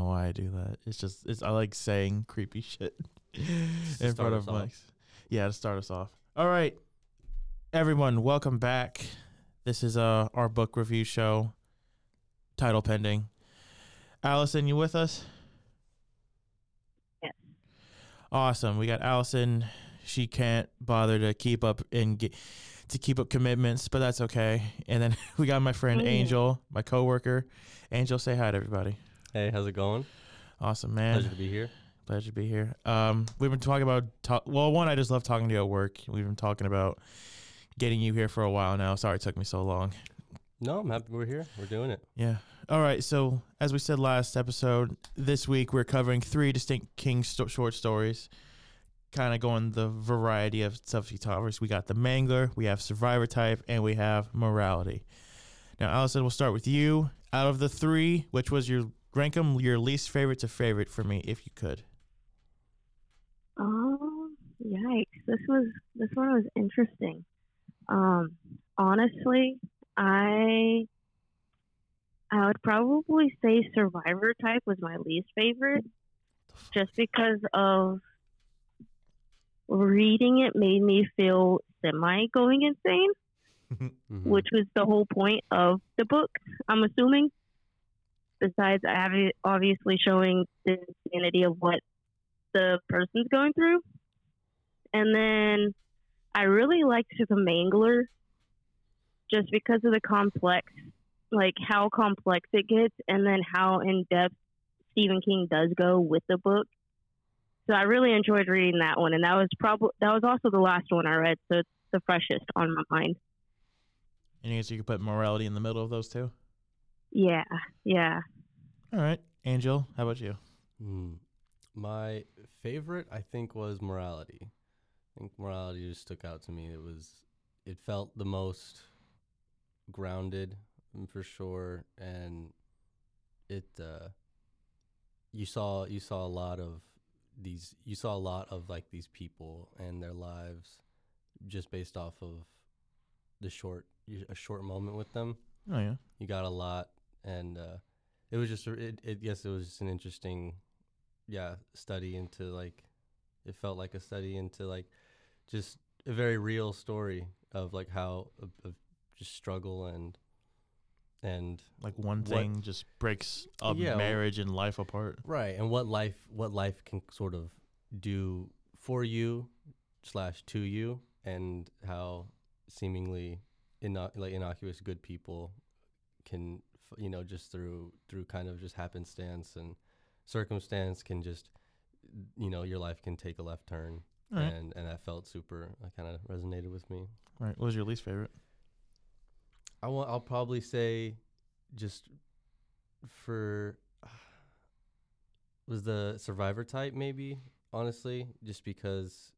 Know why I do that. It's just it's I like saying creepy shit in front of off. mics. Yeah, to start us off. All right, everyone, welcome back. This is uh our book review show. Title pending. Allison, you with us? Yes. Awesome. We got Allison. She can't bother to keep up and get to keep up commitments, but that's okay. And then we got my friend Oh. Angel, my coworker. Angel, say hi to everybody. Hey, how's it going? Awesome, man. Pleasure to be here. Pleasure to be here. Um, we've been talking about ta- well, one, I just love talking to you at work. We've been talking about getting you here for a while now. Sorry it took me so long. No, I'm happy we're here. We're doing it. Yeah. All right. So as we said last episode, this week we're covering three distinct King sto- short stories, kind of going the variety of stuff he covers. We got the Mangler, we have Survivor Type, and we have Morality. Now, Allison, we'll start with you. Out of the three, which was your rank them your least favorite to favorite for me, if you could. Oh, yikes! This was this one was interesting. Um, honestly, I I would probably say Survivor Type was my least favorite, just because of reading it made me feel semi going insane, Mhm. which was the whole point of the book. I'm assuming. Besides, obvi- obviously showing the insanity of what the person's going through. And then I really liked the Mangler just because of the complex, like how complex it gets, and then how in depth Stephen King does go with the book. So I really enjoyed reading that one, and that was probably that was also the last one I read, so it's the freshest on my mind. And I guess you could put morality in the middle of those two. Yeah, yeah. All right, Angel, how about you? Hmm. My favorite, I think, was Morality. I think Morality just stuck out to me. It was, it felt the most grounded, mm, for sure, and it. Uh, you saw you saw a lot of these. You saw a lot of like these people and their lives, just based off of the short a short moment with them Oh yeah. you got a lot and uh it was just it, it yes it was just an interesting yeah study into like it felt like a study into like just a very real story of like how of, of just struggle and and Like one What- thing just breaks a Yeah, marriage and life apart. right and what life what life can sort of do for you slash to you and how seemingly inno- like innocuous good people can you know just through through kind of just happenstance and circumstance can just you know your life can take a left turn right. and and that felt super that kind of resonated with me All right. What was your least favorite? I want. I'll probably say, just for was the survivor type maybe honestly just because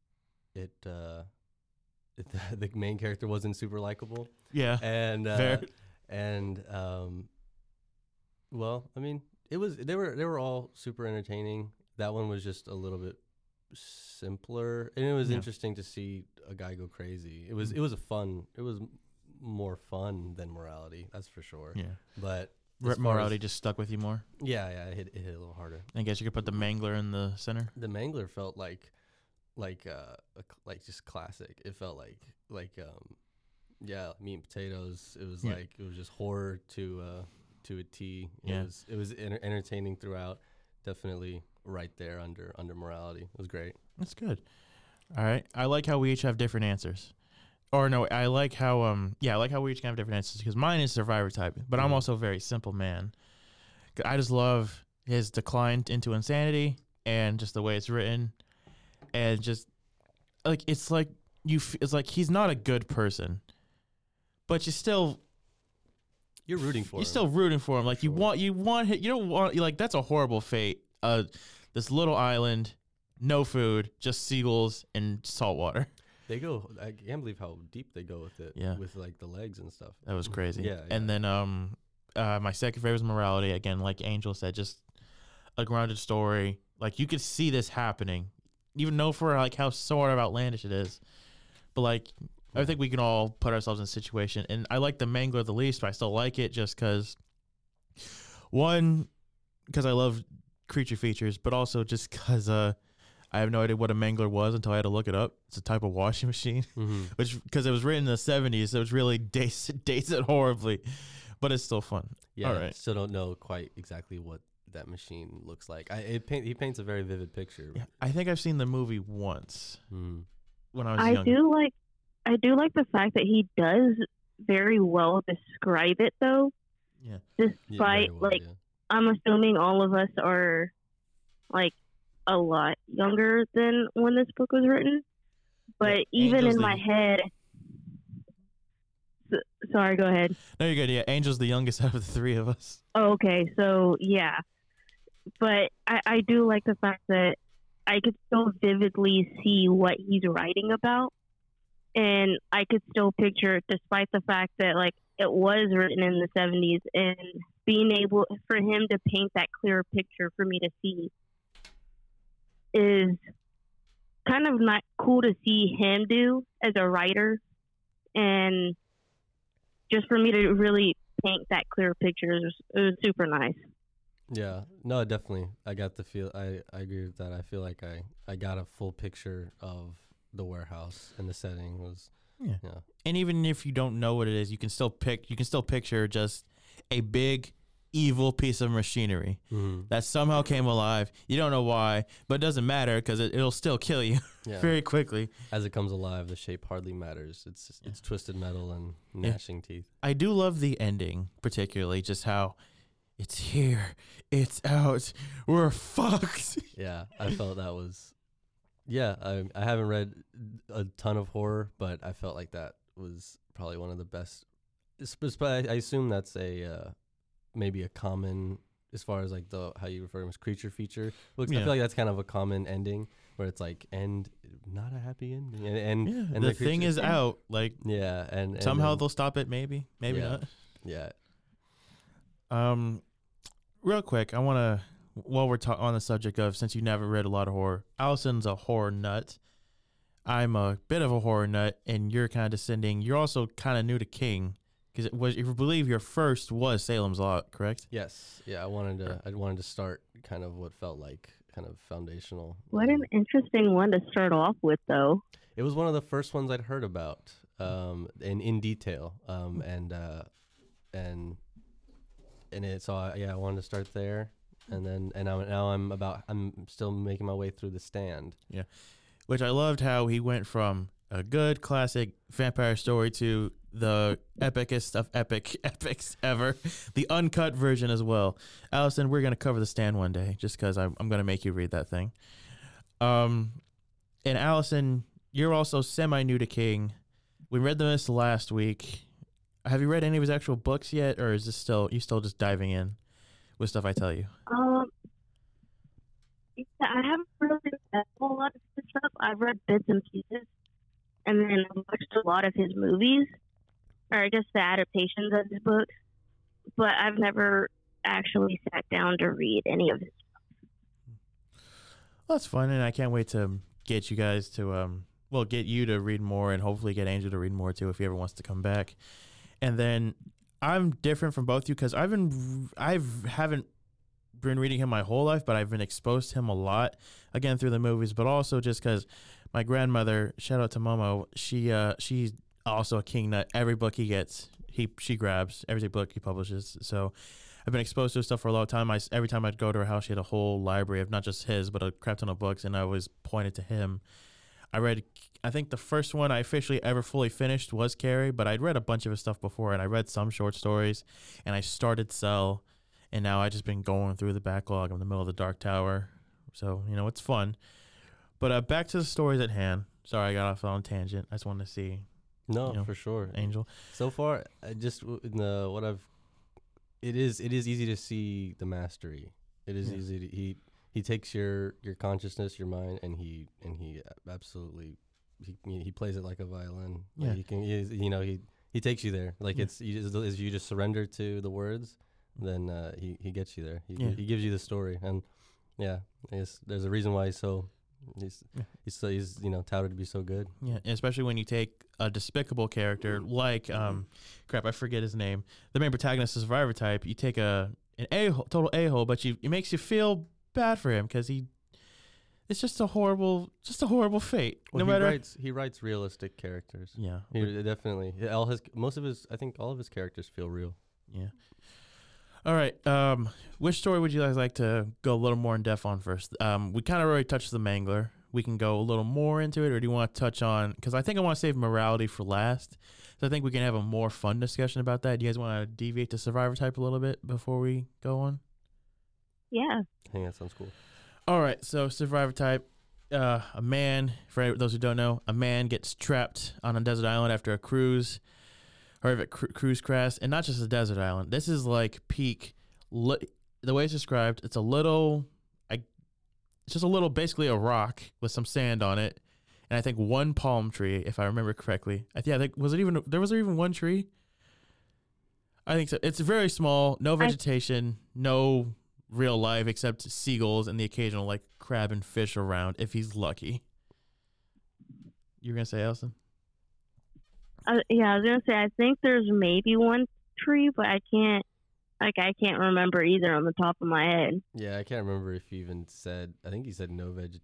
it uh it, the main character wasn't super likable Yeah. and uh, and um well i mean it was they were they were all super entertaining that one was just a little bit simpler and it was Yeah. interesting to see a guy go crazy it was it was a fun it was more fun than morality. That's for sure. Yeah. But Re- morality as- just stuck with you more. yeah, yeah, it hit, it hit a little harder. I guess you could put the mangler in the center. The mangler felt like, like, uh, a like just classic. It felt like, like, um, yeah, meat and potatoes. It was Yeah. like it was just horror to, uh, to a T. It Yeah. was, it was enter- entertaining throughout. Definitely right there under under morality. It was great. That's good. All right. I like how we each have different answers. Or no, I like how um yeah, I like how we each can have different answers because mine is survivor type, but I'm Mhm. also a very simple man. I just love his decline into insanity and just the way it's written, and just like it's like you. F- it's like he's not a good person, but you still You're rooting for you're him. still rooting for him. Like you want you want you don't want like that's a horrible fate. Uh, this little island, no food, just seagulls and salt water. They go. I can't believe how deep they go with it. Yeah. With like the legs and stuff. That was crazy. Yeah. And then um, uh, my second favorite is morality. Again, like Angel said, just a grounded story. Like you could see this happening, even though for like how sort of outlandish it is. But like, I think we can all put ourselves in a situation. And I like the Mangler the least, but I still like it just because one, because I love creature features, but also just because uh, I have no idea what a Mangler was until I had to look it up. It's a type of washing machine Mhm. which because it was written in the 70s so it's really dates dates it horribly but it's still fun Yeah. All I. Still don't know quite exactly what that machine looks like. I it paint, he paints a very vivid picture. yeah, i think i've seen the movie once Mm. when i was I young do like I do like the fact that he does very well describe it though. Yeah. Yeah, Despite very well, like yeah. I'm assuming all of us are like a lot younger than when this book was written. But Yeah, even in the- my head S- sorry, go ahead. no you're good yeah angel's the youngest out of the three of us Oh, okay, so yeah, but I, I do like the fact that I could still vividly see what he's writing about, and I could still picture, despite the fact that like it was written in the '70s, and being able for him to paint that clear picture for me to see is kind of not cool to see him do as a writer, and just for me to really paint that clear picture. is it was super nice. Yeah, no, definitely. I got the feel. I, I agree with that. I feel like I, I got a full picture of the warehouse and the setting was Yeah. yeah and even if you don't know what it is you can still pick you can still picture just a big evil piece of machinery mm-hmm. that somehow came alive you don't know why but it doesn't matter because it, it'll still kill you yeah. very quickly As it comes alive, the shape hardly matters. It's just, it's twisted metal and Yeah. gnashing teeth. I do love the ending, particularly just how it's here, it's out, we're fucked. Yeah, I felt that was. Yeah, I I haven't read a ton of horror, but I felt like that was probably one of the best. But I I assume that's a uh, maybe a common as far as like the how you refer to them as creature feature. Looks, I feel like that's kind of a common ending where it's like end not a happy ending and and, Yeah, and the, thing creature- is out. Like yeah and, and somehow then- they'll stop it. Maybe, maybe Yeah. not. yeah Um, real quick, I want to while we're ta- on the subject of since you never read a lot of horror, Allison's a horror nut. I'm a bit of a horror nut, and you're kind of descending. You're also kind of new to King because it was, if you believe, your first was Salem's Lot, correct? yes yeah I wanted to I wanted to start kind of what felt like kind of foundational. What an interesting one to start off with, though. It was one of the first ones I'd heard about, um, in in detail, um, and uh, and and it. So I, yeah, I wanted to start there, and then and now now I'm about I'm still making my way through the stand. Yeah, which I loved how he went from a good classic vampire story to the epicest of epic epics ever, the uncut version as well. Allison, we're gonna cover the stand one day, just because I'm, I'm gonna make you read that thing. Um, and Allison, you're also semi new to King. We read the Mist last week. Have you read any of his actual books yet, or is this still you still just diving in with stuff I tell you? Um, yeah, I haven't really read a whole lot of his stuff. I've read bits and pieces, and then I've watched a lot of his movies, or I guess the adaptations of his books. But I've never actually sat down to read any of his. Well, that's fun, and I can't wait to get you guys to um, well, get you to read more, and hopefully get Angel to read more too if he ever wants to come back. and then I'm different from both you because I've been I've haven't been reading him my whole life, but I've been exposed to him a lot again through the movies, but also just because my grandmother, shout out to Momo, she uh she's also a king nut. Every book he gets, he she grabs every book he publishes. So I've been exposed to his stuff for a long time. I every time I'd go to her house, she had a whole library of not just his, but a crap ton of books, and I always pointed to him. I read, I think the first one I officially ever fully finished was Carrie, but I'd read a bunch of his stuff before, and I read some short stories, and I started Cell, and now I've just been going through the backlog. I'm in the middle of the Dark Tower, so you know it's fun. But uh, back to the stories at hand. Sorry, I got off on a tangent. I just wanted to see No, you know, for sure. Angel. So far, I just in the what I've, it is it is easy to see the mastery. It is Yeah. easy to he he takes your your consciousness, your mind, and he and he absolutely he he plays it like a violin. Like Yeah. he can he, you know he he takes you there. Like Yeah. it's you just, as you just surrender to the words, then uh, he he gets you there. He Yeah. he gives you the story, and yeah, I guess there's a reason why he's so he's Yeah. he's so he's you know touted to be so good. Yeah, especially when you take a despicable character like um, crap, I forget his name. The main protagonist, is the survivor type. You take a an a hole, total a hole, but you it makes you feel bad for him because he. It's just a horrible, just a horrible fate. Well, no matter. he writes he writes realistic characters. yeah, He definitely. All his most of his I think all of his characters feel real. yeah. All right. Um, which story would you guys like to go a little more in depth on first? Um, we kind of already touched the Mangler. We can go a little more into it, or do you want to touch on? Because I think I want to save morality for last. So I think we can have a more fun discussion about that. Do you guys want to deviate to survivor type a little bit before we go on? Yeah. I think that sounds cool. All right. So survivor type. Uh, a man, for those who don't know, a man gets trapped on a desert island after a cruise, or if a cru- cruise crash, and not just a desert island. This is like peak. Li- the way it's described, it's a little, I, it's just a little, basically a rock with some sand on it, and I think one palm tree, if I remember correctly. I, yeah, I think was it even there was there even one tree? I think so. It's very small, no vegetation, no real life except seagulls and the occasional like crab and fish around if he's lucky. You're gonna say Allison? Uh, yeah, I was gonna say I think there's maybe one tree, but I can't like I can't remember either on the top of my head. Yeah, I can't remember if he even said. I think he said no veg.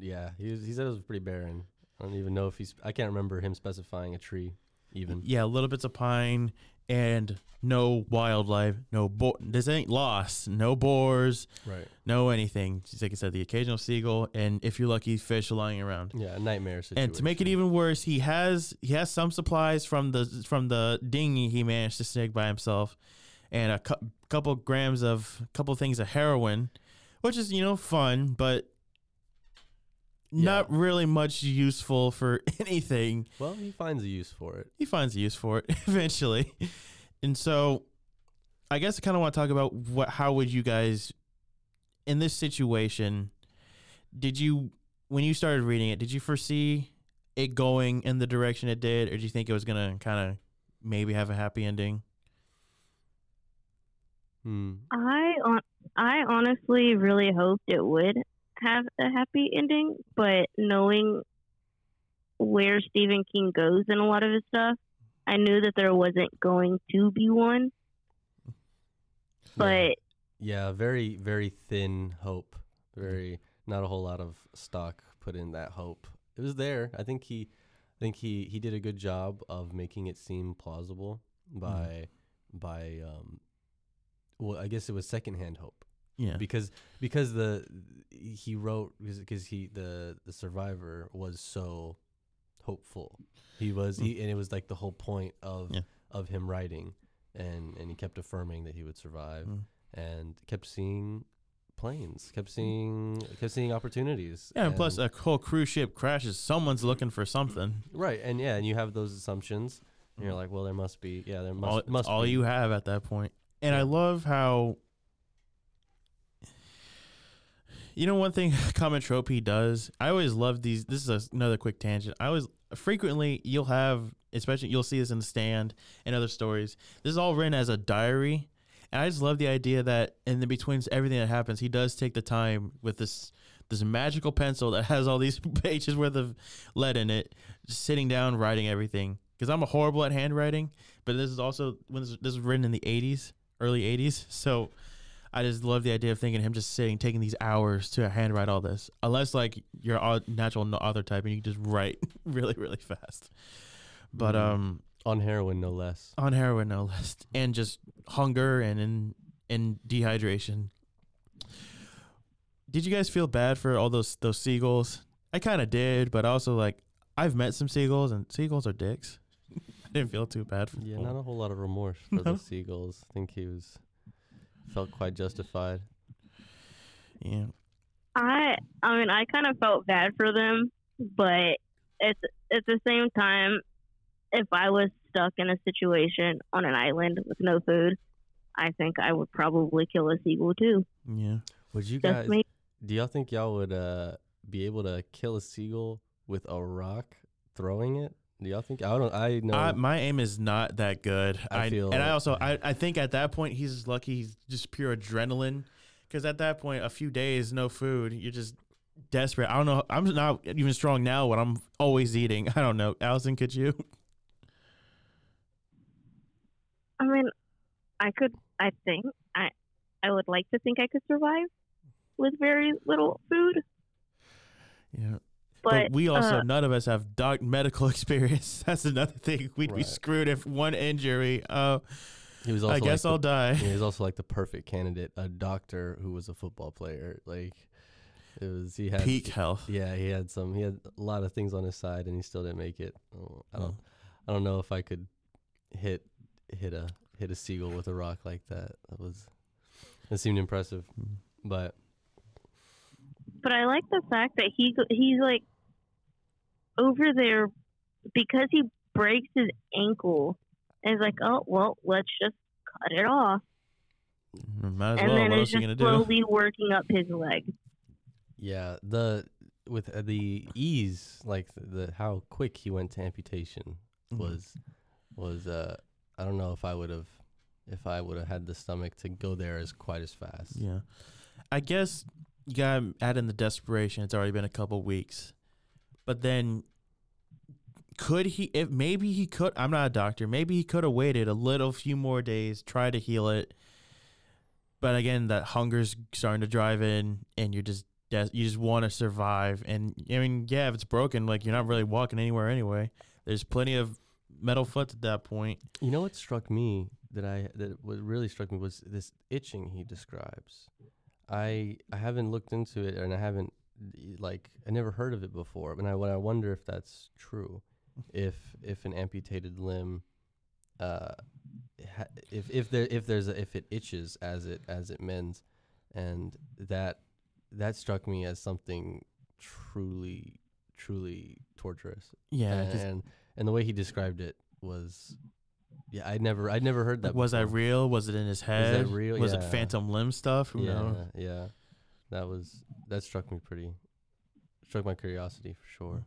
Yeah, he was, he said it was pretty barren. I don't even know if he's. I can't remember him specifying a tree, even. Yeah, little bits of pine and no wildlife, no bo- this ain't lost, no boars, Right. no anything. Just like I said, the occasional seagull and if you're lucky, fish lying around. Yeah, a nightmare situation. And to make it even worse, he has he has some supplies from the from the dinghy he managed to snag by himself, and a cou- couple grams of couple things of heroin, which is you know fun, but not really much useful for anything. well, he finds a use for it. He finds a use for it eventually, and so I guess I kind of want to talk about what how would you guys in this situation did you when you started reading it did you foresee it going in the direction it did or do you think it was gonna kind of maybe have a happy ending Hmm. I on I honestly really hoped it would have a happy ending, but knowing where Stephen King goes in a lot of his stuff, I knew that there wasn't going to be one. But Yeah, very very thin hope. Very not a whole lot of stock put in that hope. It was there. I think he I think he he did a good job of making it seem plausible by by um well, I guess it was secondhand hope yeah because because the he wrote because he the the survivor was so hopeful. He was he, and it was like the whole point of Yeah. of him writing and and he kept affirming that he would survive Mm. and kept seeing planes, kept seeing kept seeing opportunities. yeah and plus a whole cruise ship crashes someone's looking for something right, and yeah, and you have those assumptions, and you're like, well, there must be, yeah, there must all, must all be. you have at that point and i love how you know one thing he does i always love these this is another quick tangent i always frequently you'll have especially you'll see this in the stand and other stories this is all written as a diary and i just love the idea that in the between everything that happens he does take the time with this this magical pencil that has all these pages worth of lead in it just sitting down writing everything because I'm a horrible at handwriting. But this is also when this, this was written in the '80s, early '80s. So I just love the idea of thinking him just sitting, taking these hours to handwrite all this. Unless like you're a natural author type and you can just write really, really fast. But Mhm. um, On heroin, no less. on heroin no less, and just hunger and in and dehydration. Did you guys feel bad for all those those seagulls? I kind of did, but also like I've met some seagulls and seagulls are dicks. I didn't feel too bad for them. Yeah, them. not a whole lot of remorse for No. the seagulls. I think he was felt quite justified. yeah. I I mean I kind of felt bad for them, but it's at the same time, if I was stuck in a situation on an island with no food, I think I would probably kill a seagull too. Yeah. Would you Just guys? me. Do y'all think y'all would uh be able to kill a seagull with a rock throwing it? Do y'all think? I don't. I know. I, my aim is not that good. I feel- and I also I, I think at that point he's just lucky he's just pure adrenaline because at that point a few days no food you're just desperate. I don't know. I'm not even strong now when I'm always eating. I don't know. Allison, could you? I mean, I could. I think I I would like to think I could survive with very little food, Yeah. But, But, we also uh, none of us have doc medical experience. That's another thing. We'd be screwed if one injury. Oh, he was also. I guess like I'll the, die. He was also like the perfect candidate, a doctor who was a football player. Like it was. He had Peak health. Yeah, he had some. He had a lot of things on his side, and he still didn't make it. Oh, I don't. I don't know if I could hit hit a hit a seagull with a rock like that. That was. It seemed impressive, Mm. but but I like the fact that he he's like over there because he breaks his ankle. And it's like, oh well, let's just cut it off, Might as and well. then What it's else are you gonna do? slowly working up his leg. yeah, the with uh, the ease, like the, the how quick he went to amputation Mhm. was was uh I don't know if I would have if I would have had the stomach to go there as quite as fast. Yeah. I guess you gotta add in the desperation. It's already been a couple weeks. But then could he if maybe he could I'm not a doctor, maybe he could have waited a little few more days, try to heal it. But again, that hunger's starting to drive in and you're just des- you just want to survive and I mean, yeah, if it's broken, like you're not really walking anywhere anyway. There's plenty of metal foot at that point. You know what struck me that I that what really struck me was this itching he describes. I I haven't looked into it and I haven't like I never heard of it before. And I when I wonder if that's true, if if an amputated limb, uh, ha- if if there if there's a, if it itches as it as it mends, and that that struck me as something truly truly torturous Yeah, 'cause, and and the way he described it was yeah i'd never i'd never heard that like, was that real? Was it in his that head? real? Was it phantom limb stuff? Who yeah knows? yeah that was that struck me pretty struck my curiosity for sure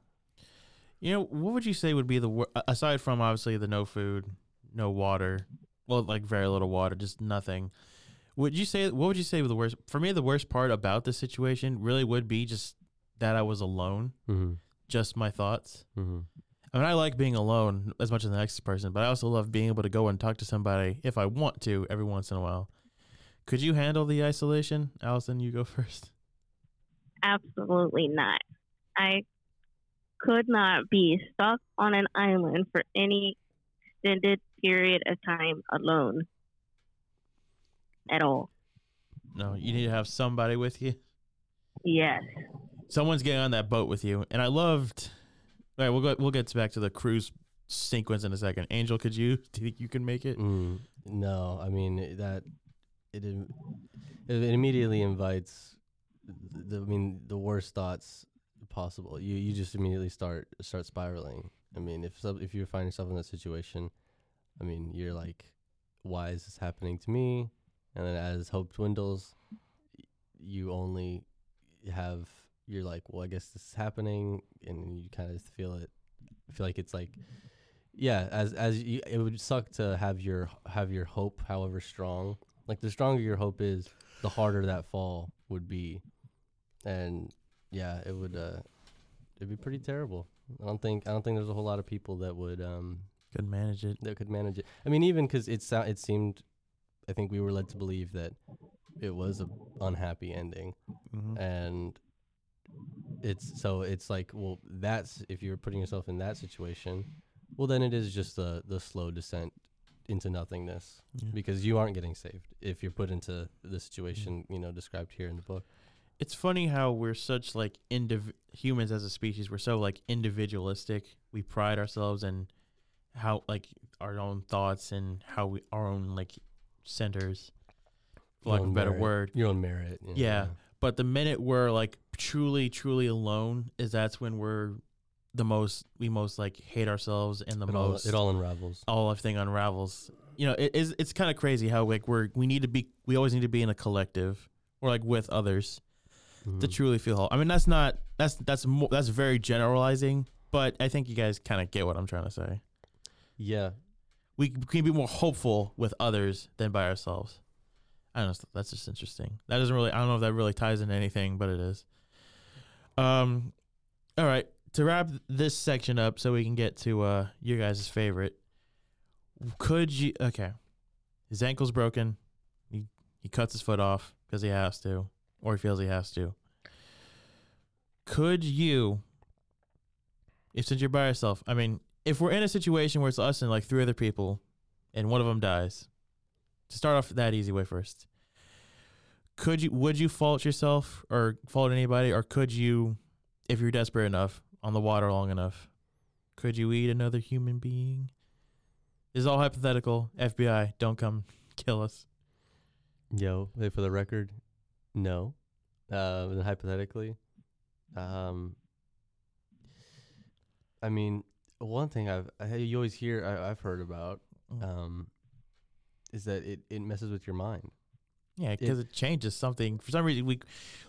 You know, what would you say would be the wor- aside from obviously the no food, no water, well, like very little water, just nothing. Would you say what would you say was the worst? For me, the worst part about this situation really would be just that I was alone, mm-hmm. just my thoughts. Mm-hmm. I mean, I like being alone as much as the next person, but I also love being able to go and talk to somebody if I want to every once in a while. Could you handle the isolation, Allison? You go first. Absolutely not. I could not be stuck on an island for any extended period of time alone at all. No, you need to have somebody with you. Yes. someone's getting on that boat with you, and I loved. All right, we'll go. We'll get back to the cruise sequence in a second. Angel, could you? Do you think you can make it? Mm, no, I mean that it it immediately invites the I mean the worst thoughts possible. You you just immediately start start spiraling. I mean if some, if you find yourself in that situation, I mean you're like, why is this happening to me? And then as hope dwindles, you only have you're like, well, I guess this is happening, and you kind of feel it. feel like it's like yeah as as you, it would suck to have your have your hope however strong like the stronger your hope is the harder that fall would be and yeah it would uh it'd be pretty terrible i don't think i don't think there's a whole lot of people that would um Couldn't manage it. that could manage it. I mean, even because it it seemed, I think we were led to believe that it was a unhappy ending, hmm and it's so it's like, well, that's if you're putting yourself in that situation, well, then it is just the the slow descent into nothingness Yeah. because you aren't getting saved if you're put into the situation you know described here in the book. It's funny how we're such like indiv- humans as a species. We're so like individualistic. We pride ourselves in how like our own thoughts and how we our own like centers, for lack of a better merit- word. your own merit. know, Yeah. But the minute we're like truly, truly alone, is that's when we're the most we most like hate ourselves and the It all, most it all unravels. all everything unravels. You know, it is it's kind of crazy how like we're we need to be we always need to be in a collective or like with others to Mhm. truly feel whole. I mean, that's not that's that's more, that's very generalizing, but I think you guys kind of get what I'm trying to say. Yeah, We can be more hopeful with others than by ourselves. I don't know. That's just interesting. That doesn't really. I don't know if that really ties into anything, but it is. Um, all right. To wrap this section up, so we can get to uh your guys' favorite. Could you? Okay, his ankle's broken. He he cuts his foot off because he has to, or he feels he has to. Could you, if since you're by yourself, I mean, if we're in a situation where it's us and like three other people, and one of them dies, to start off that easy way first, could you would you fault yourself or fault anybody, or could you, if you're desperate enough, on the water long enough, could you eat another human being? This is all hypothetical. FBI, don't come kill us. Yo, hey, for the record, no. Uh, hypothetically, um, I mean, one thing I've I, you always hear I, I've heard about Mm. um, is that it, it messes with your mind. Yeah, because it, changes something. For some reason, we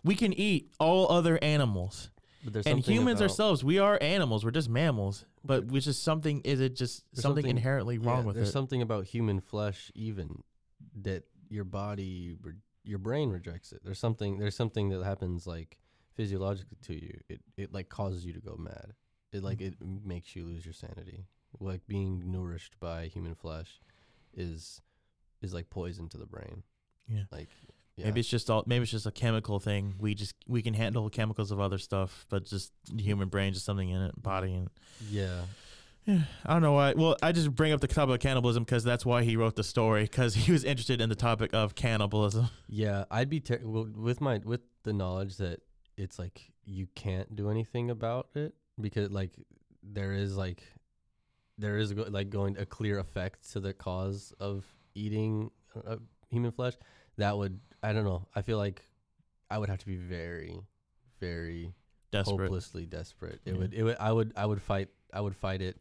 we can eat all other animals, But there's and humans ourselves. We are animals. We're just mammals. But which is something? Is it just something, something- inherently wrong yeah, with there's it? There's something about human flesh even that your body your brain rejects it. There's something there's something that happens like physiologically to you. It it like causes you to go mad. It like it mm-hmm. makes you lose your sanity. Like being nourished by human flesh is is like poison to the brain. Yeah. Like yeah. Maybe it's just all. Maybe it's just a chemical thing. We just we can handle chemicals of other stuff, but just the human brain, just something in it, body, and yeah. Yeah, I don't know why. Well, I just bring up the topic of cannibalism because that's why he wrote the story because he was interested in the topic of cannibalism. Yeah, I'd be ter- well, with my with the knowledge that it's like you can't do anything about it because like there is like there is go- like going a clear effect to the cause of eating uh, human flesh. That would I don't know. I feel like I would have to be very, very Desperate. hopelessly desperate. It Yeah. would it would I would I would fight I would fight it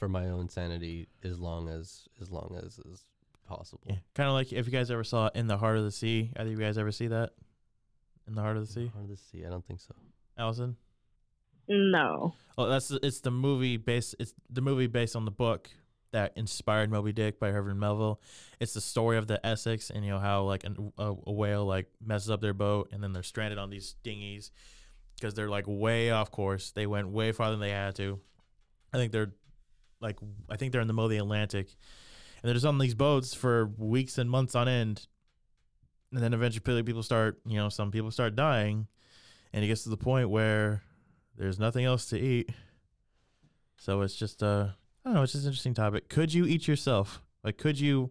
for my own sanity as long as as long as is possible. Yeah, kind of like if you guys ever saw In the Heart of the Sea. Either of you guys ever see that? In the Heart of the Sea, Hard to see. I don't think so. Allison. No. Oh, that's the- it's the movie based. It's the movie based on the book that inspired Moby Dick by Herman Melville. It's the story of the Essex and you know how like an, a, a whale like messes up their boat and then they're stranded on these dinghies because they're like way off course. They went way farther than they had to. I think they're like I think they're in the middle of the Atlantic, and they're just on these boats for weeks and months on end. And then eventually people start, you know, some people start dying, and it gets to the point where there's nothing else to eat. So it's just uh I don't know, it's just an interesting topic. Could you eat yourself? Like could you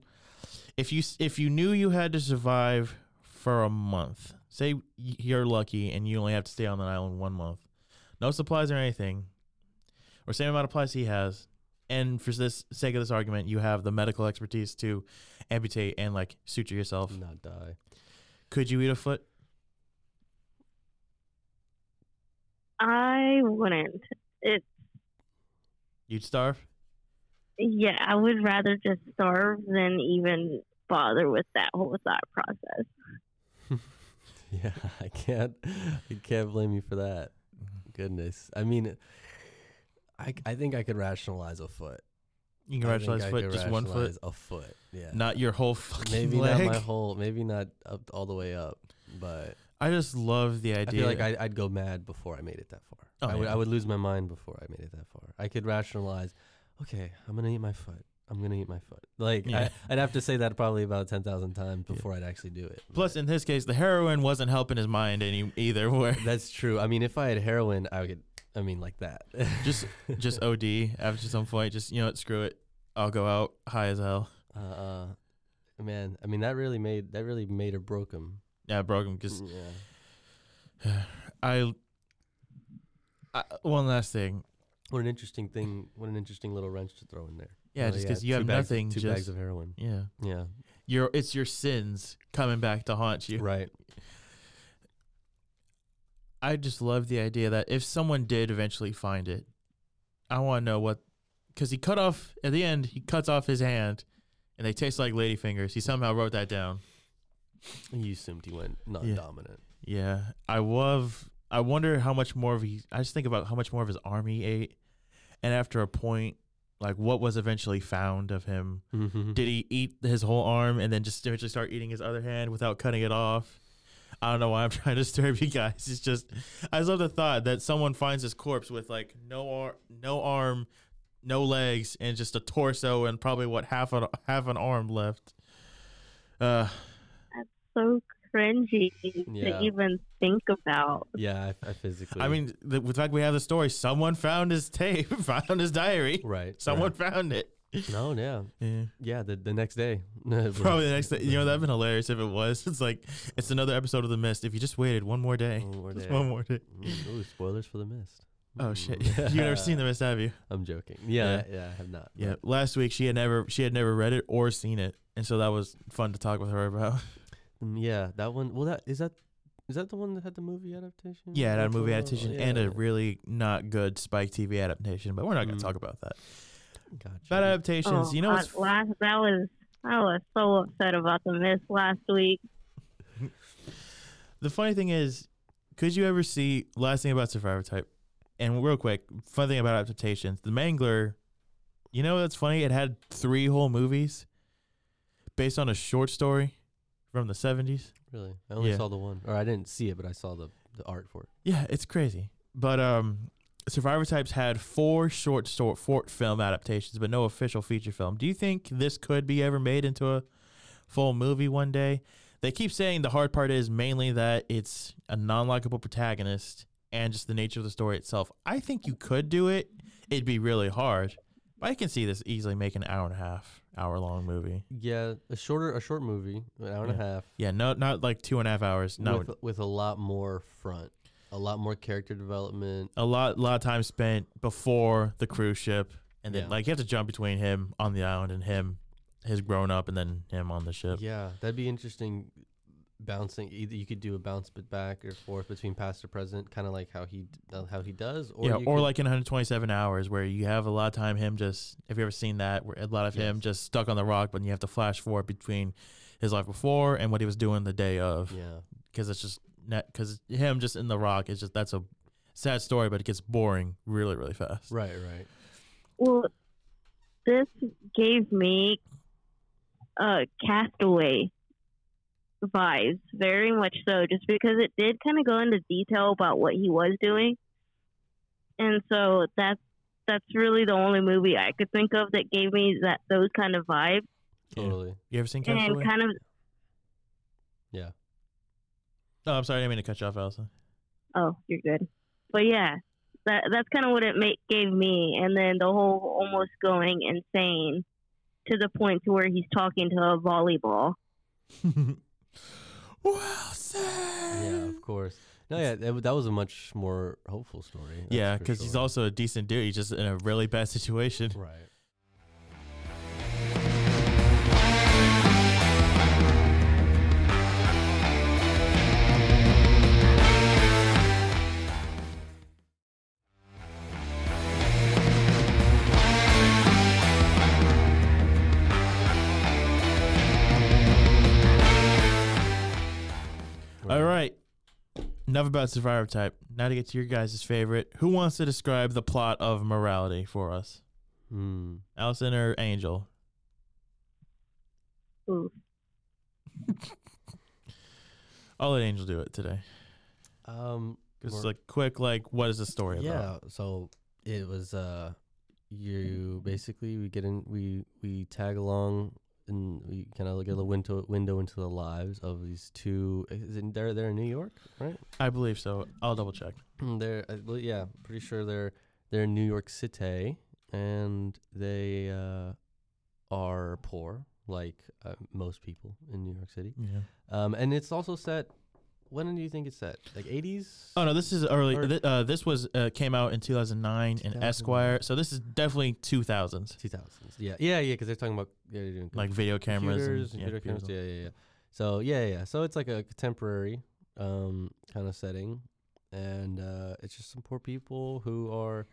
if you if you knew you had to survive for a month. Say you're lucky and you only have to stay on the island one month. No supplies or anything. Or same amount of supplies he has. And for this sake of this argument, you have the medical expertise to amputate and like suture yourself. Not die. Could you eat a foot? I wouldn't. It You'd starve? yeah, I would rather just starve than even bother with that whole thought process. Yeah, I can't. I can't blame you for that. Mm-hmm. Goodness, I mean, I I think I could rationalize a foot. You can I think rationalize I foot, could just one foot, A foot, yeah. not your whole fucking maybe leg. not my whole. Maybe not up all the way up, but I just love the I idea. feel like I, I'd go mad before I made it that far. Oh, I would yeah. I would lose my mind before I made it that far. I could rationalize. okay, I'm gonna eat my foot. I'm gonna eat my foot. Like Yeah. I, I'd have to say that probably about ten thousand times before I'd actually do it. Plus, in this case, the heroin wasn't helping his mind any either. Where That's true. I mean, if I had heroin, I would. I mean, like that. just just OD after some point. Just you know what, screw it. I'll go out high as hell. uh, uh, man. I mean, that really made that really made or broke him. Yeah, broke him. because yeah. I, I. One last thing. What an interesting thing. What an interesting little wrench to throw in there. Yeah, Oh, just because you have bags- nothing. Two just bags of heroin. yeah, Yeah. your it's your sins coming back to haunt you. Right. I just love the idea that if someone did eventually find it, I want to know what, because he cut off at the end. He cuts off his hand, and they taste like ladyfingers. He somehow wrote that down. You assumed he went non-dominant. Yeah, I love. I wonder how much more of he. I just think about how much more of his arm he ate, and after a point, like what was eventually found of him. Mm-hmm. Did he eat his whole arm and then just eventually start eating his other hand without cutting it off? I don't know why I'm trying to disturb you guys. It's just I just love the thought that someone finds his corpse with like no ar- no arm, no legs, and just a torso and probably what half an half an arm left. Uh, So cringy Yeah. to even think about. Yeah, I, I physically. I mean, the, the fact we have the story, someone found his tape, found his diary. right. Someone right. found it. No, yeah, Yeah. yeah. The the next day. Probably the next day. You know, that'd been hilarious if it was. It's like, it's another episode of The Mist. If you just waited one more day. One more Just day. one more day. Mm, Ooh, spoilers for the mist. Oh, shit. Mm. You've never seen The Mist, have you? I'm joking. Yeah, Yeah. yeah, I have not. Yeah. but- Last week, she had never she had never read it or seen it. And so that was fun to talk with her about. Mm, yeah, that one. Well, that is that. Is that the one that had the movie adaptation? Yeah, that That's movie the- adaptation yeah. and a really not good Spike TV adaptation, but we're not going to Mm. talk about that. Gotcha. Bad adaptations, Oh, you know I- what's last that was I was so upset about the Mist last week. The funny thing is, could you ever see last thing about Survivor Type? And real quick, fun thing about adaptations, the Mangler. You know what's funny? It had three whole movies based on a short story from the seventies. Really, I only Yeah. saw the one, or I didn't see it, but I saw the the art for it. Yeah, it's crazy. But um, Survivor Types had four short short short film adaptations, but no official feature film. Do you think this could be ever made into a full movie one day? They keep saying the hard part is mainly that it's a non-likable protagonist and just the nature of the story itself. I think you could do it. It'd be really hard. But I can see this easily make an hour and a half, hour long movie. Yeah, a shorter, a short movie, an hour and a half. Yeah, no, not like two and a half hours. No, with, with a lot more front, a lot more character development. a lot lot of time spent before the cruise ship and then Yeah. like you have to jump between him on the island and him his grown up and then him on the ship Yeah, that'd be interesting. Bouncing, either you could do a bounce bit back or forth between past or present, kind of like how he uh, how he does. Or yeah you or could- like in 127 hours where you have a lot of time him just have you ever seen that where a lot of him Yes. just stuck on the rock but you have to flash forward between his life before and what he was doing the day of yeah, because it's just because him just in the rock is just that's a sad story but it gets boring really really fast right, right. Well, this gave me uh, Castaway vibes, very much so, just because it did kind of go into detail about what he was doing, and so that's that's really the only movie I could think of that gave me that those kind of vibes, Yeah. Totally. you ever seen Castaway? and kind of Yeah. Oh i'm sorry i didn't mean to cut you off Allison. oh, you're good, but yeah. That, that's kind of what it ma- gave me, and then the whole almost going insane to the point to where he's talking to a volleyball. well said. Yeah, of course. No, yeah, that, that was a much more hopeful story. Yeah, for because he's also a decent dude. He's just in a really bad situation. right. Enough about Survivor Type. Now to get to your guys' favorite. Who wants to describe the plot of Morality for us? Hmm. Allison or Angel? Ooh. I'll let Angel do it today. Um. Just Mor- like quick, like what is the story yeah. about? So it was uh, you basically we get in we we tag along and we kind of get a window window into the lives of these two. Is it, they're they're in New York, right? I believe so. I'll double check. they're I believe, yeah, pretty sure they're they're in New York City and they uh, are poor like uh, most people in New York City. Yeah. Um, and it's also set. When do you think it's set? Like 80s? Oh no, this is early. Or- Th- uh, this was uh, came out in 2009 in Esquire, so this is definitely 2000s, 2000s. Yeah, yeah, yeah. Because they're talking about yeah, they're doing like video cameras and, yeah, video cameras. Yeah, yeah, yeah. So yeah, yeah. So it's like a contemporary um, kind of setting, and uh, it's just some poor people who are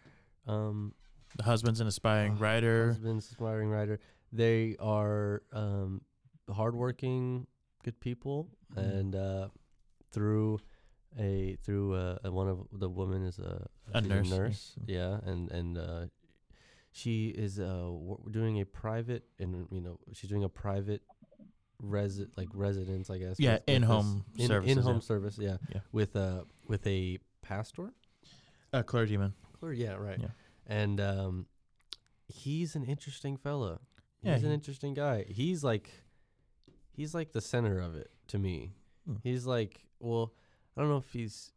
um, The husband's an aspiring writer. husband's aspiring writer. They are um, hardworking, good people, Mhm. and uh, through a through uh, uh, one of the women is a, A nurse, yeah. nurse, yeah, and and uh, she is uh, doing a private, and you know, she's doing a private resi- like residence, I guess. Yeah, with- with this- in-home in, in-home yeah. service, yeah, Yeah. with uh with a pastor. A clergyman. Clergy. yeah, right. Yeah. And um, he's an interesting fella. Yeah, he's an interesting guy. He's like, he's like the center of it to me. Hmm. He's like, well, I don't know if he's.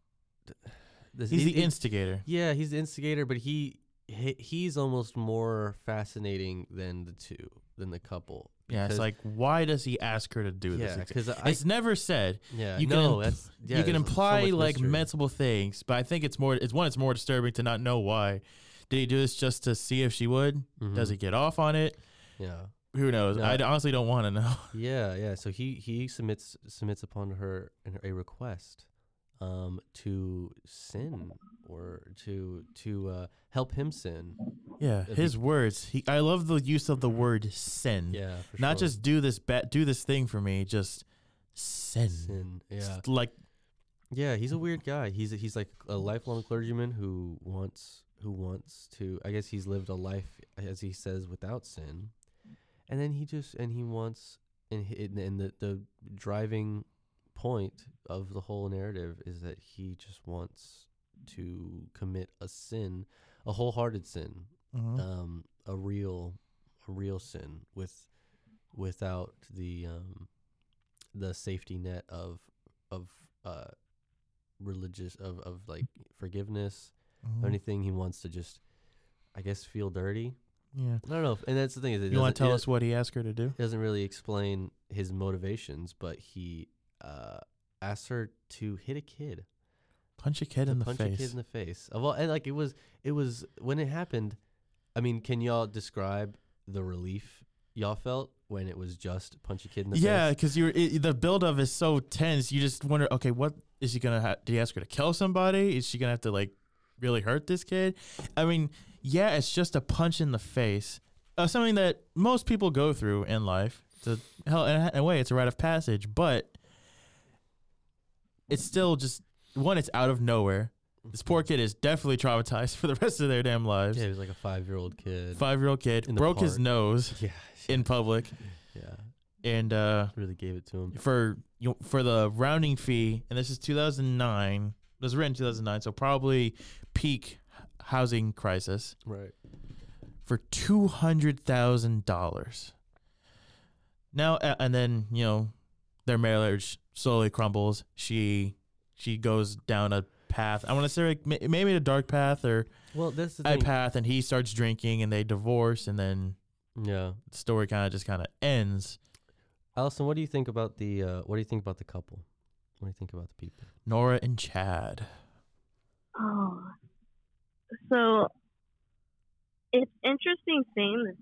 This, He's he- the he- instigator. Yeah, he's the instigator, but he, he he's almost more fascinating than the two, than the couple. Yeah, it's like why does he ask her to do yeah, this? because It's never said. yeah you can no imp- that's yeah, you can there's so imply like multiple things, but I think it's more. It's one. It's more disturbing to not know why. Did he do this just to see if she would? Does Mhm. he get off on it? Yeah. Who knows? No. I honestly don't want to know. Yeah, yeah. So he he submits submits upon her a request um to sin or to to uh help him sin. Yeah, his be- words. He. I love the use of the word sin. Yeah. Not sure. just do this bat, do this thing for me. Just sin. sin. Yeah. Just Like Yeah, he's a weird guy. He's he's like a lifelong clergyman who wants who wants to I guess he's lived a life as he says without sin. And then he just and he wants and he, and the the driving point of the whole narrative is that he just wants to commit a sin, a wholehearted sin, mhm. um, a real, a real sin with, without the um, the safety net of of uh, religious of of like forgiveness Mhm. or anything. He wants to just, I guess, feel dirty. Yeah. I don't know, if, and that's the thing is, it You want to tell us what he asked her to do? He doesn't really explain his motivations, but he uh, asks her to hit a kid Punch a kid in the face. punch a kid in the face. Of all, and like it was, it was when it happened. I mean, can y'all describe the relief y'all felt when it was just punch a kid in the yeah, face? Yeah, because you're it, the buildup is so tense. You just wonder, okay, what is he gonna? Ha- did he ask her to kill somebody? Is she gonna have to like really hurt this kid? I mean, yeah, it's just a punch in the face. Uh, something that most people go through in life. To hell, in a, way, it's a rite of passage, but it's still just one. It's out of nowhere. This poor kid is definitely traumatized for the rest of their damn lives. Yeah, he was like a five-year-old kid. Five year old kid broke his nose Yeah, in public, yeah, and uh, really gave it to him. for you know, for the rounding fee, and this is 2009. It was written 2009, so probably peak housing crisis Right. for two hundred thousand dollars. Now uh, and then you know their marriage slowly crumbles. She she goes down a path. I want to say like maybe a dark path or Well, this the a thing. path, and he starts drinking, and they divorce, and then yeah, the story kind of just kind of ends. Allison, what do you think about the? Uh, what do you think about the couple? What do you think about the people? Nora and Chad. Oh, so it's interesting seeing this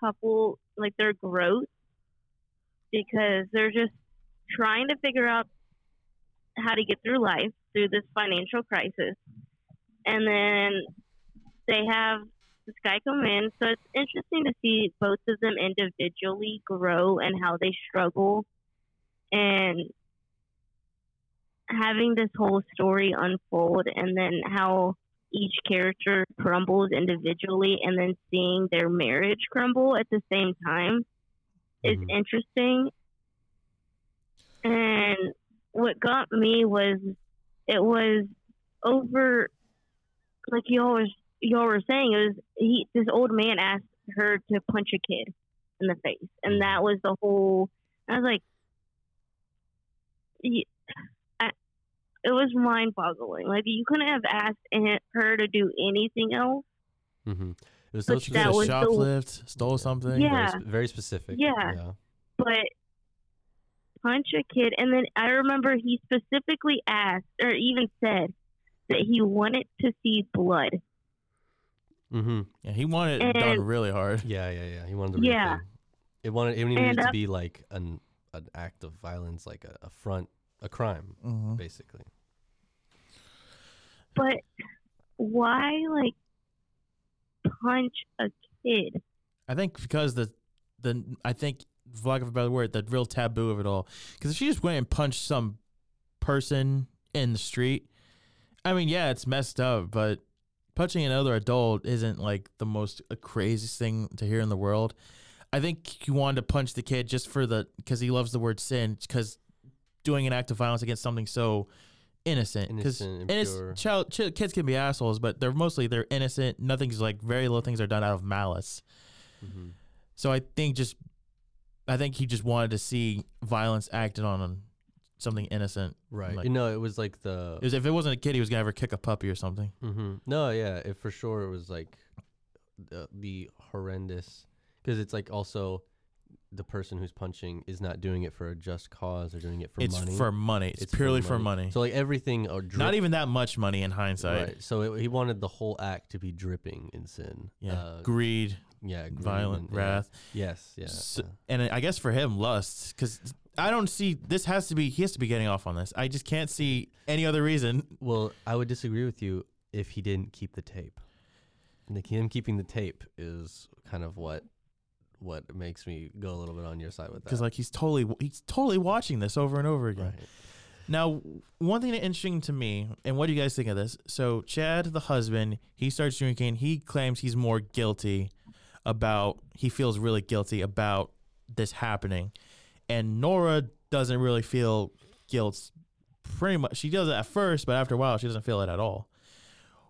couple like their growth because they're just trying to figure out how to get through life through this financial crisis, and then they have this guy come in. So it's interesting to see both of them individually grow and how they struggle, and having this whole story unfold and then how each character crumbles individually and then seeing their marriage crumble at the same time is Mhm. interesting. And what got me was it was over like you always y'all were saying, it was he. This old man asked her to punch a kid in the face, and that was the whole. I was like, it was mind boggling. Like you couldn't have asked hi- her to do anything else. Mm-hmm. It was But so She that could was have the- shoplift, stole something. Yeah. very, sp- very specific. Yeah. yeah. but punch a kid and then i remember he specifically asked or even said that he wanted to see blood Mm-hmm. Yeah, he wanted it done really hard. Yeah, yeah, yeah. He wanted the Yeah. thing. It wanted it needed And, to be like an an act of violence, like a, a front, a crime, Mhm. basically. But why like punch a kid I think because the the I think for lack of a better word, the real taboo of it all. Because if she just went and punched some person in the street, I mean, yeah, it's messed up, but punching another adult isn't like the most uh, craziest thing to hear in the world. I think he wanted to punch the kid just for the because he loves the word sin. Because doing an act of violence against something so innocent, because Innocent and pure. child, ch- kids can be assholes, but they're mostly they're innocent. Nothing's like very little things are done out of malice. Mm-hmm. So I think just, I think he just wanted to see violence acted on something innocent. Right. Like- you know, it was like the. It was, if it wasn't a kid, he was gonna ever kick a puppy or something. Mm-hmm. No, yeah, it, for sure it was like the, the horrendous because it's like also the person who's punching is not doing it for a just cause; or doing it for it's money. for money. It's, purely for money. So like everything, or drip, Not even that much money in hindsight. Right. So it, he wanted the whole act to be dripping in sin. Yeah, Uh, greed, yeah. greed violent, and- yeah. wrath, Yes. Yeah. S- yeah. and I guess for him, lust. Because I don't see this has to be. He has to be getting off on this. I just can't see any other reason. Well, I would disagree with you if he didn't keep the tape. Like him keeping the tape is kind of what what makes me go a little bit on your side with that. Because like he's totally he's totally watching this over and over again. right. Now, one thing that's interesting to me, and what do you guys think of this? So, Chad, the husband, he starts drinking. He claims he's more guilty about, he feels really guilty about this happening. And Nora doesn't really feel guilt pretty much. She does it at first, but after a while, she doesn't feel it at all.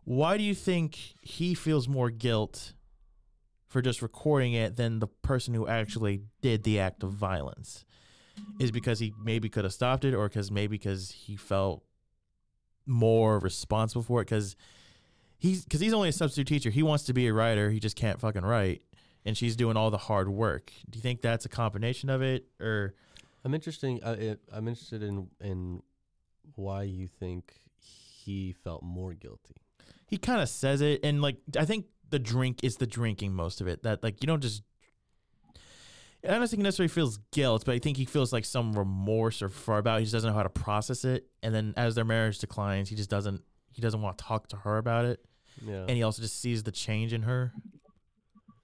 Why do you think he feels more guilt for just recording it than the person who actually did the act of violence? is because he maybe could have stopped it or because maybe because he felt more responsible for it because he's because he's only a substitute teacher he wants to be a writer he just can't fucking write and she's doing all the hard work do you think that's a combination of it or I'm interesting. Uh, it, I'm interested in in why you think he felt more guilty. he kind of says it and like i think the drink is the drinking most of it that like you don't just I don't think he necessarily feels guilt, but I think he feels like some remorse or far about. it. He just doesn't know how to process it, and then as their marriage declines, he just doesn't. He doesn't want to talk to her about it. Yeah. and he also just sees the change in her.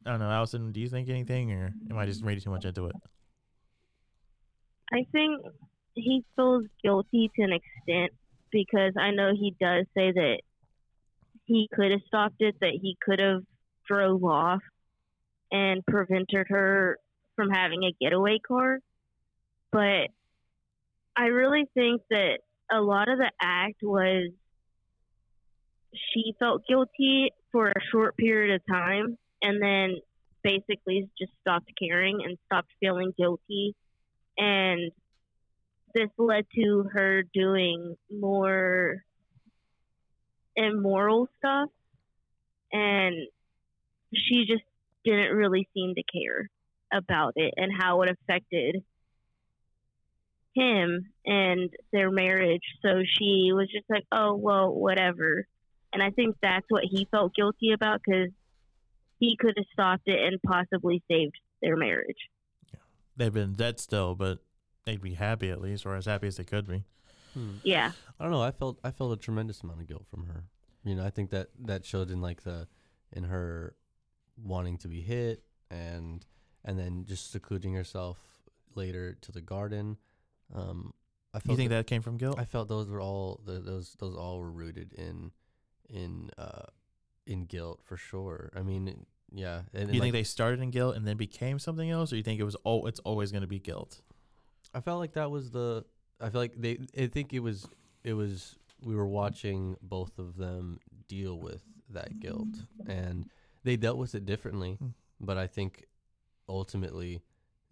I don't know, Allison. Do you think anything, or am I just reading too much into it? I think he feels guilty to an extent because I know he does say that he could have stopped it, that he could have drove off and prevented her from having a getaway car. But I really think that a lot of the act was she felt guilty for a short period of time and then basically just stopped caring and stopped feeling guilty and this led to her doing more immoral stuff and she just didn't really seem to care about it and how it affected him and their marriage so she was just like oh well whatever and i think that's what he felt guilty about because he could have stopped it and possibly saved their marriage Yeah. They've been dead still, but they'd be happy at least, or as happy as they could be. Hmm. yeah I don't know. I felt I felt a tremendous amount of guilt from her. You know, I think that that showed in like the in her wanting to be hit and and then just secluding herself later to the garden. Um, I felt You think that came from guilt? I felt those were all the, those those all were rooted in in uh in guilt for sure. I mean, yeah. And, and you like, think they started in guilt and then became something else, or you think it was oh, it's always going to be guilt? I felt like that was the. I feel like they. I think it was. It was we were watching both of them deal with that guilt, and they dealt with it differently. Mm. But I think ultimately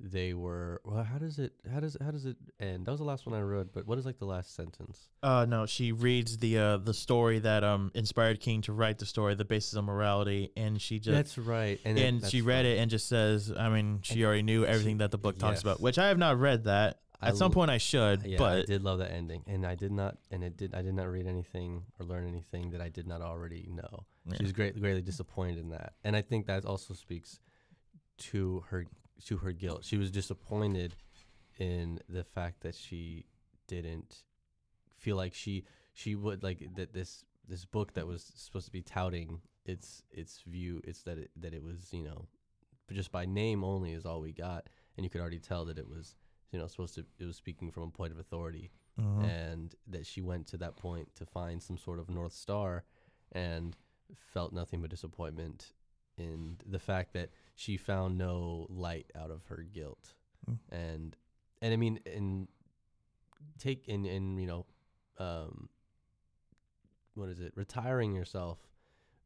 they were. Well, how does it? How does how does it end? That was the last one I read. But what is like the last sentence? Uh, no, she reads the uh the story that um inspired King to write the story, the basis of morality, and she just that's right. And, and, it, she read right. it and just says, I mean, she already knew everything that the book talks yes. about, which I have not read that. I At some l- point, I should, Yeah, I but did love that ending, and I did not, and it did. I did not read anything or learn anything that I did not already know. Yeah. She was great, greatly disappointed in that, and I think that also speaks to her to her guilt. She was disappointed in the fact that she didn't feel like she she would like that this this book that was supposed to be touting its its view. It's that it that it was you know just by name only is all we got, and you could already tell that it was you know supposed to it was speaking from a point of authority Mhm. and that she went to that point to find some sort of north star and felt nothing but disappointment in the fact that she found no light out of her guilt Mm. and and i mean in take in in you know um what is it retiring yourself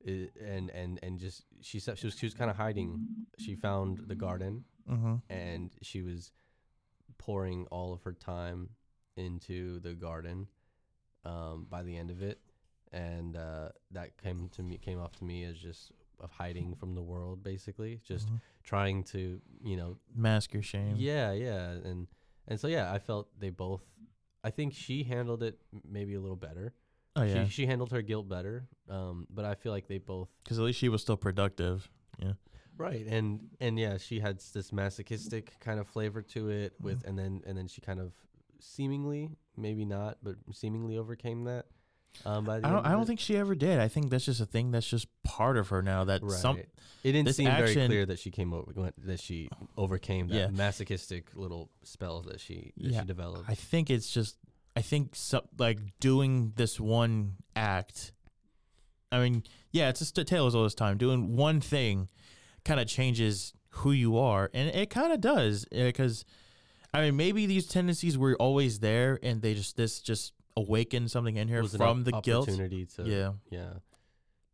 and and and just she said she was she was kind of hiding she found the garden Mhm. and she was pouring all of her time into the garden um, by the end of it and uh, that came to me came off to me as just of hiding from the world basically just Mhm. trying to you know mask your shame. yeah yeah and and so yeah i felt they both i think she handled it maybe a little better Oh yeah, she, she handled her guilt better um, but i feel like they both because at least she was still productive. Yeah. Right and and yeah she had this masochistic kind of flavor to it Mm-hmm. with and then and then she kind of seemingly maybe not but seemingly overcame that um by the I don't. I don't think she ever did. I think that's just a thing that's just part of her now. That right some it didn't this seem very clear that she came over went- that she overcame that Yeah. masochistic little spells that she that Yeah, she developed I think it's just I think so, like doing this one act. I mean, yeah, it's just a tale as old as time. Doing one thing kind of changes who you are, and it kind of does eh, because I mean maybe these tendencies were always there, and they just this just awakened something in her from the guilt. opportunity to Yeah, yeah.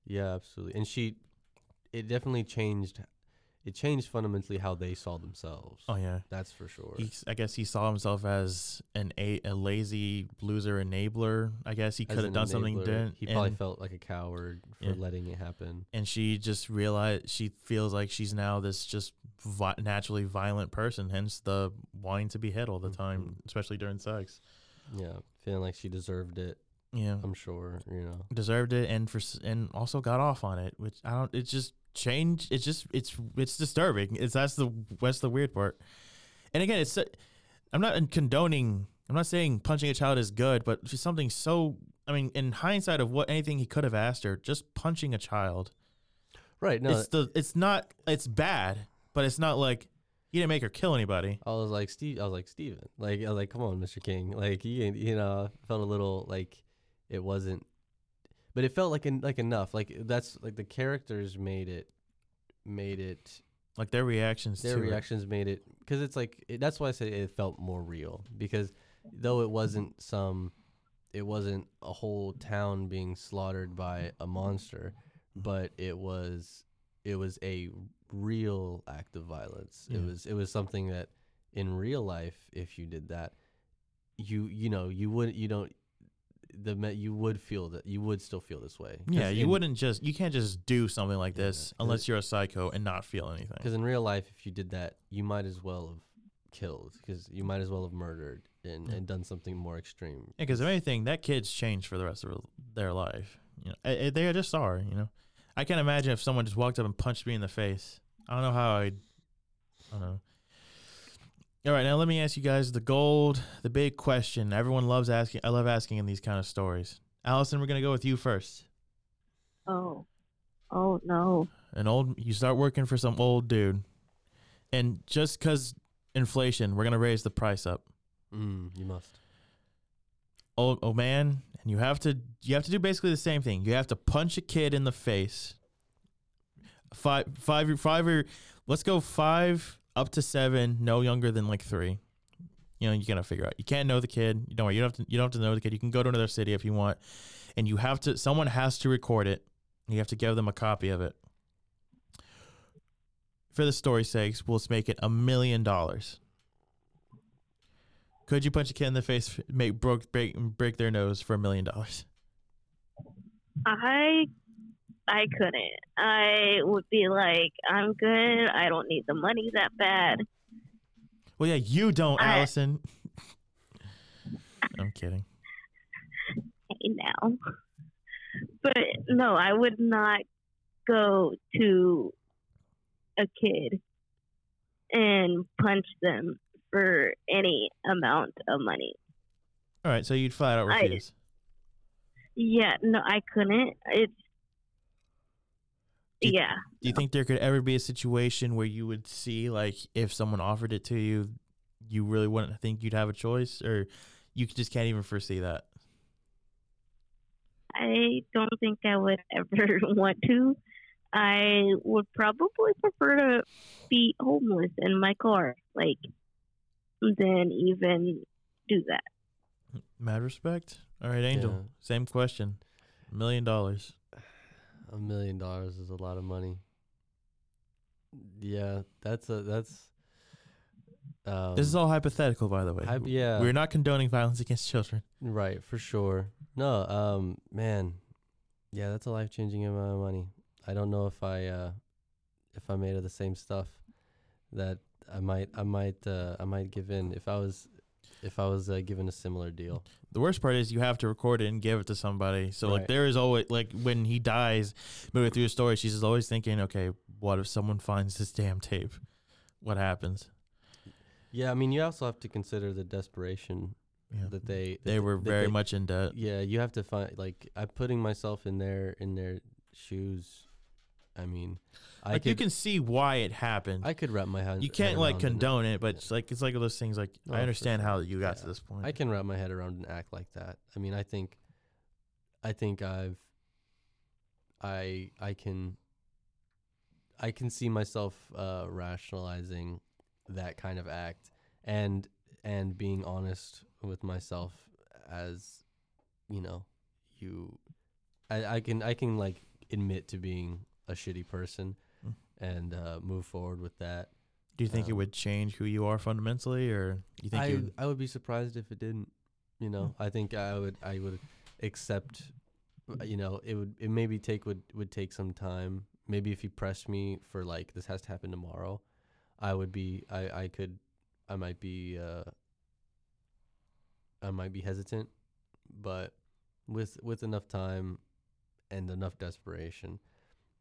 Yeah absolutely. And she it definitely changed it changed fundamentally how they saw themselves oh yeah. that's for sure He, I guess he saw himself as an a, a lazy loser enabler. I guess he could have done something different. He probably and- felt like a coward for Yeah. letting it happen. and she just realized she feels like she's now this just vi- naturally violent person hence the wanting to be hit all the time Mhm. especially during sex Yeah, feeling like she deserved it. Yeah I'm sure, you know. deserved it and for s- and also got off on it which i don't it's just changed it's just it's it's disturbing it's that's the that's the weird part and again it's i'm not condoning i'm not saying punching a child is good but just something so i mean in hindsight of what anything he could have asked her just punching a child Right. No, it's the it's not it's bad, but it's not like he didn't make her kill anybody. I was like Steve. I was like Steven. Like I was like, come on, Mr. King. Like you, you know, felt a little like it wasn't, but it felt like en- like enough. Like that's like the characters made it, made it. Like their reactions Their to it. reactions made it because it's like it, that's why I say it felt more real because though it wasn't some, it wasn't a whole town being slaughtered by a monster, mm-hmm. but it was it was a real act of violence. It was it was something that in real life, if you did that, you you know you wouldn't you don't the you would feel that you would still feel this way. Yeah, you wouldn't just you can't just do something like Yeah, this unless it- you're a psycho and not feel anything. because in real life, if you did that, you might as well have killed because you might as well have murdered and, Yeah. and done something more extreme. Because if anything, that kid's changed for the rest of their life. You know, Eh, eh, they just are. You know, I can't imagine if someone just walked up and punched me in the face. I don't know how I'd. I don't know. All right, now let me ask you guys the gold, the big question. Everyone loves asking. I love asking in these kind of stories. Allison, we're gonna go with you first. Oh, oh no. An old, you start working for some old dude, and just cause inflation, we're gonna raise the price up. Mm, you must. old oh man, and you have to you have to do basically the same thing. You have to punch a kid in the face. Five five five or let's go five up to seven, no younger than like three. You know, you gotta figure out. You can't know the kid. You don't. You don't have to. You don't have to know the kid. You can go to another city if you want, and you have to. Someone has to record it. You have to give them a copy of it. For the story's sakes, we'll make it a million dollars. Could you punch a kid in the face, make broke break break their nose for a million dollars? I I couldn't. I would be like, I'm good. I don't need the money that bad. Well, yeah, you don't, I- Allison. I'm kidding. Hey now. But no, I would not go to a kid and punch them for any amount of money. All right, so you'd flat out I- refuse. Yeah, no, I couldn't. It's Do yeah. Do you think there could ever be a situation where you would see, like, if someone offered it to you, you really wouldn't think you'd have a choice, or you just can't even foresee that? I don't think I would ever want to. I would probably prefer to be homeless in my car, like, than even do that. Mad respect. All right, Angel. Yeah. Same question. A million dollars. A million dollars is a lot of money. Yeah, that's a that's. Um, this is all hypothetical, by the way. hyp- yeah, We're not condoning violence against children. right for sure. No, um, man, yeah, that's a life changing amount of money. I don't know if I uh, if I'm made of the same stuff that I might I might uh, I might give in if I was if I was uh, given a similar deal. The worst part is you have to record it and give it to somebody. So like there is always like when he dies, moving through the story, she's just always thinking, okay, what if someone finds this damn tape? What happens? Yeah, I mean, you also have to consider the desperation Yeah. that they that they were that very they- much in debt. Yeah, you have to find like I'm putting myself in their in their shoes. I mean, I like could you can see why it happened. I could wrap my head. you can't like around condone it, but it's like it's like those things. Like Oh, I understand sure. how you got to this point. I can wrap my head around and act like that. I mean, I think, I think I've, I I can. I can see myself uh, rationalizing that kind of act and and being honest with myself as, you know, you, I, I can I can like admit to being a shitty person Mm. and uh, move forward with that. Do you think it um, would change who you are fundamentally, or you think I you? I would be surprised if it didn't. You know, Hmm. I think I would I would accept. uh, You know, it would it maybe take would would take some time. Maybe if you pressed me for like this has to happen tomorrow, I would be I I could I might be uh I might be hesitant, but with with enough time and enough desperation,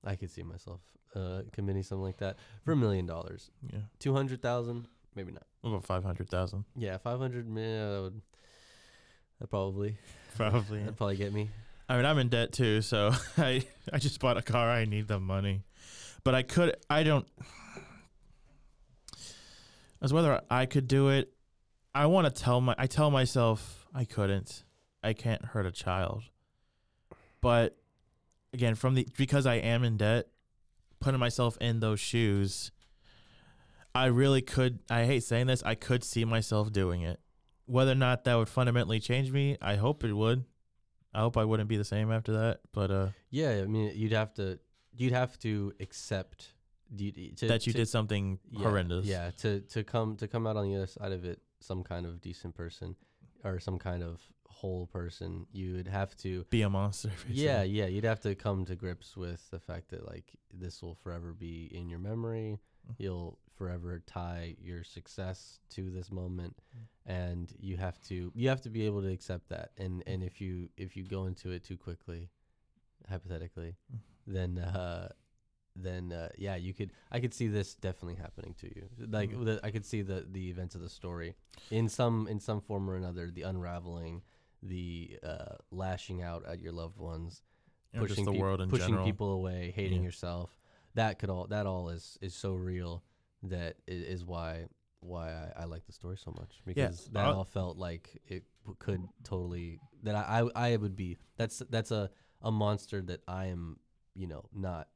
I could see myself uh committing something like that for a million dollars. Yeah. Two hundred thousand, maybe not. What about five hundred thousand? Yeah, five hundred million. That would that probably Probably. that'd probably get me. I mean, I'm in debt too, so I I just bought a car. I need the money, but I could. I don't. As whether I could do it, I want to tell my. I tell myself I couldn't. I can't hurt a child. But again, from the because I am in debt, putting myself in those shoes, I really could. I hate saying this. I could see myself doing it. Whether or not that would fundamentally change me, I hope it would. I hope I wouldn't be the same after that. But uh, Yeah, I mean, you'd have to you'd have to accept to, that you to- did something yeah, horrendous. Yeah, to to come to come out on the other side of it, some kind of decent person or some kind of whole person, you would have to. Be a monster. Yeah, basically. yeah, you'd have to come to grips with the fact that like this will forever be in your memory. Mm. You'll forever tie your success to this moment, Mm. and you have to you have to be able to accept that. And and if you if you go into it too quickly, hypothetically, Mm. then uh, then uh, yeah, you could I could see this definitely happening to you. Like Mhm. the, I could see the the events of the story in some in some form or another, the unraveling, the uh, lashing out at your loved ones, pushing the peop- world in pushing general. people away, hating Yeah. yourself. That could all that all is is so real that i- is why why I, I like the story so much because that I'll- all felt like it w- could totally that I, I I would be that's that's a a monster that I am you know not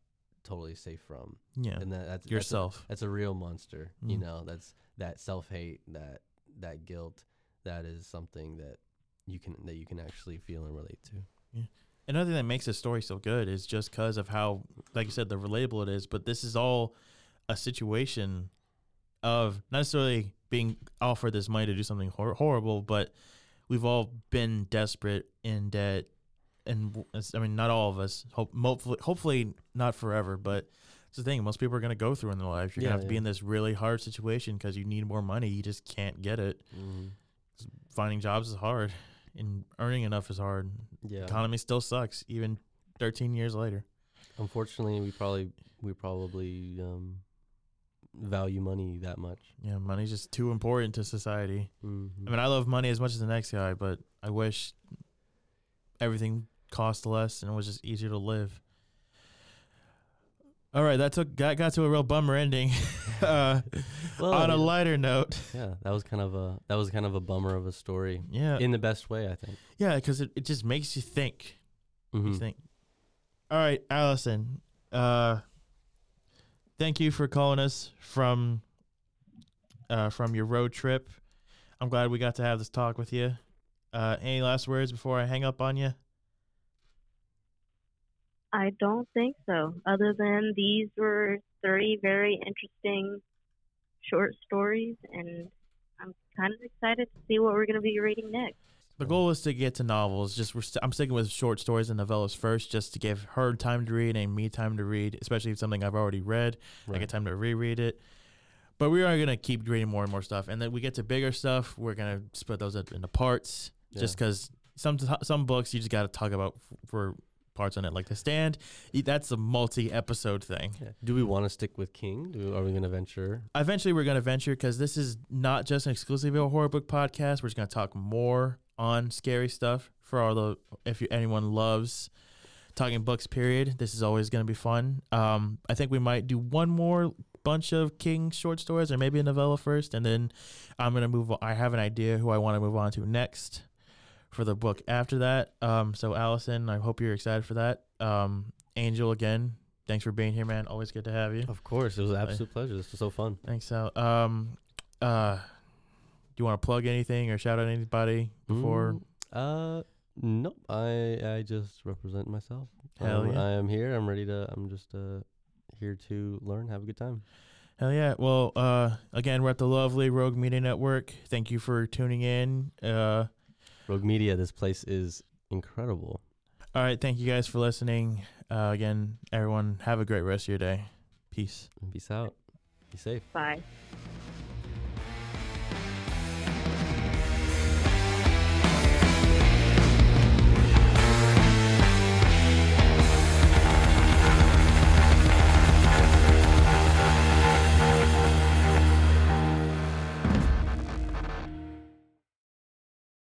totally safe from Yeah. and that, that's that's a- Yourself. that's a real monster you Mm. know that's that self hate that that guilt, that is something that you can that you can actually feel and relate to. Yeah. Another thing that makes this story so good is just because of how, like you said, the relatable it is. But this is all a situation of not necessarily being offered this money to do something hor- horrible, but we've all been desperate in debt, and I mean, not all of us. Hope, hopefully, hopefully not forever, but it's the thing. Most people are going to go through in their life. You're Yeah, gonna have to be in this really hard situation because you need more money. You just can't get it. Mm-hmm. Finding jobs is hard, and earning enough is hard. Yeah. Economy still sucks, even 13 years later. Unfortunately, we probably we probably um, value money that much. Yeah, money's just too important to society. Mm-hmm. I mean, I love money as much as the next guy, but I wish everything cost less and it was just easier to live. All right, that took got, got to a real bummer ending. uh, Well, on a lighter note, yeah, that was kind of a that was kind of a bummer of a story yeah, in the best way, I think. yeah, because it, it just makes you think. Makes you think. All right, Allison. Uh, thank you for calling us from uh, from your road trip. I'm glad we got to have this talk with you. Uh, any last words before I hang up on you? I don't think so. Other than these were three very interesting short stories, and I'm kind of excited to see what we're going to be reading next. The goal is to get to novels. Just we're st- I'm sticking with short stories and novellas first, just to give her time to read and me time to read, especially if something I've already read. I get time to reread it. But we are gonna keep reading more and more stuff, and then we get to bigger stuff. We're gonna split those up into parts, just because some some books you just got to talk about f- for parts on it, like The Stand. That's a multi-episode thing. Yeah. Do we want to stick with King? Do, are we going to venture? Eventually, we're gonna venture because this is not just an exclusively a horror book podcast. We're just gonna talk more on scary stuff for all the if you, anyone loves talking books. Period. This is always gonna be fun. Um, I think we might do one more bunch of King short stories or maybe a novella first, and then I'm gonna move. On. I have an idea who I want to move on to next for the book after that. Um, so Allison, I hope you're excited for that. Um, Angel again. Thanks for being here, man. Always good to have you. Of course, it was an absolute pleasure. This was so fun. Thanks, Al. Um, uh, do you want to plug anything or shout out anybody before? Mm, uh, nope. I I just represent myself. Hell Um, yeah. I am here. I'm ready to. I'm just uh here to learn, have a good time. Hell yeah. Well, uh, again, we're at the lovely Rogue Media Network. Thank you for tuning in. Uh, Rogue Media. This place is incredible. all right. Thank you guys for listening. Uh, again, everyone, have a great rest of your day. Peace. Peace out. Be safe. Bye.